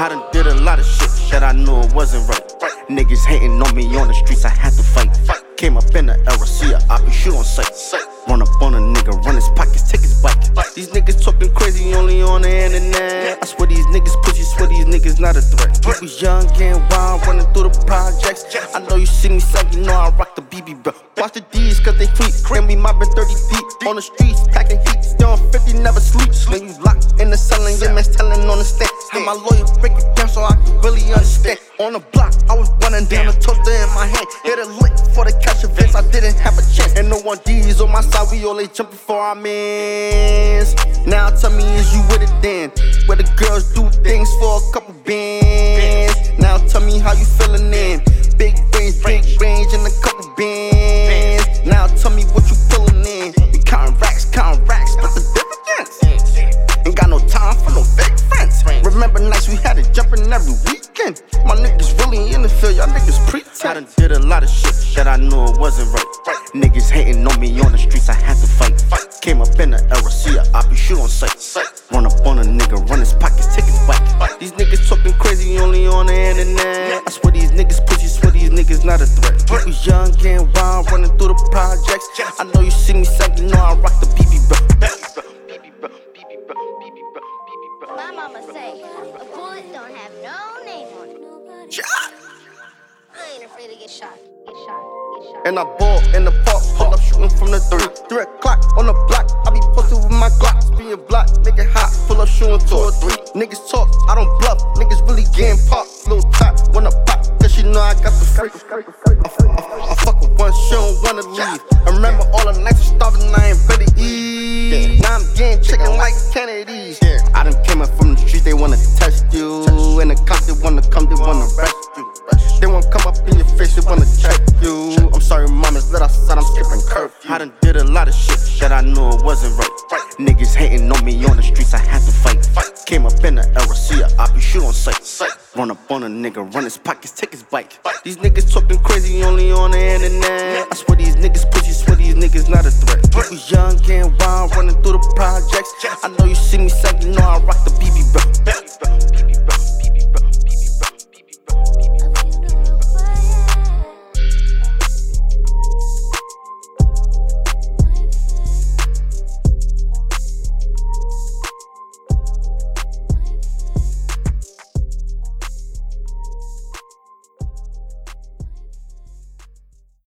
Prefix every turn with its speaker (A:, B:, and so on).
A: I done did a lot of shit that I knew it wasn't right. Niggas hating on me on the streets, I had to fight. Came up in the era, see a op, shoot on sight. Run up on a nigga, run his pockets, take his bike. These niggas talking crazy only on the internet. I swear these niggas pussy, swear these niggas not a threat. We was young and wild, running through the projects. I know you see me suck, you know I rock the BB, bro. Watch the D's, cause they tweet. And we mobbing 30 deep on the streets, packing heat. Still on 50, never sleep. When you locked in the cell and your man's telling on the stand. Had my lawyer break it down so I can really understand. On the block, I was running down a toaster in my hand. Hit a lick for the cash events, I didn't have a chance. And no one D's on my side, we only jumping for our mans. Now tell me, is you with it then? Where the girls do things for a couple bands. Now tell me how you feeling then. Every weekend. My niggas really in the field, y'all niggas pretend. I done did a lot of shit that I knew it wasn't right. Niggas hating on me on the streets, I had to fight. Came up in the era, see a op, shoot on sight. Run up on a nigga, run his pockets, take his bike. These niggas talking crazy only on the internet. I swear these niggas pussy, swear these niggas not a threat. We was young and wild, running through the projects. I know you see me suck, you know I rock the BB, bro.
B: My mama say a bullet don't have no name on it.
A: Shot.
B: I ain't afraid to get shot. Get shot. Get shot.
A: And I ball in the park, pull up shooting from the three. Three o'clock on the block, I be posted with my Glock. Being block, make it hot, pull up shooting two or three. Niggas talk, I don't bluff, niggas really getting popped. Little top, wanna pop, cause you know I got the freak. I, I, I fuck with one, she don't wanna leave. I remember all the nights starving, I ain't ready to eat. Now I'm getting chicken like Kennedy's. I up from the streets, they wanna test you. And the cops, they wanna come, they wanna arrest you. They won't come up in your face, they wanna check you. I'm sorry, mamas, let outside, I'm skipping curfew. I done did a lot of shit that I knew it wasn't right. Niggas hating on me on the streets, I had to fight. Came up in the era, see a op, shoot on sight. Run up on a nigga, run his pockets, take his bike. These niggas talking crazy only on the internet. I swear these niggas pussy, swear these niggas not a threat. We young and wild, running through the projects. I know you see me second, know I rock the BB, bro.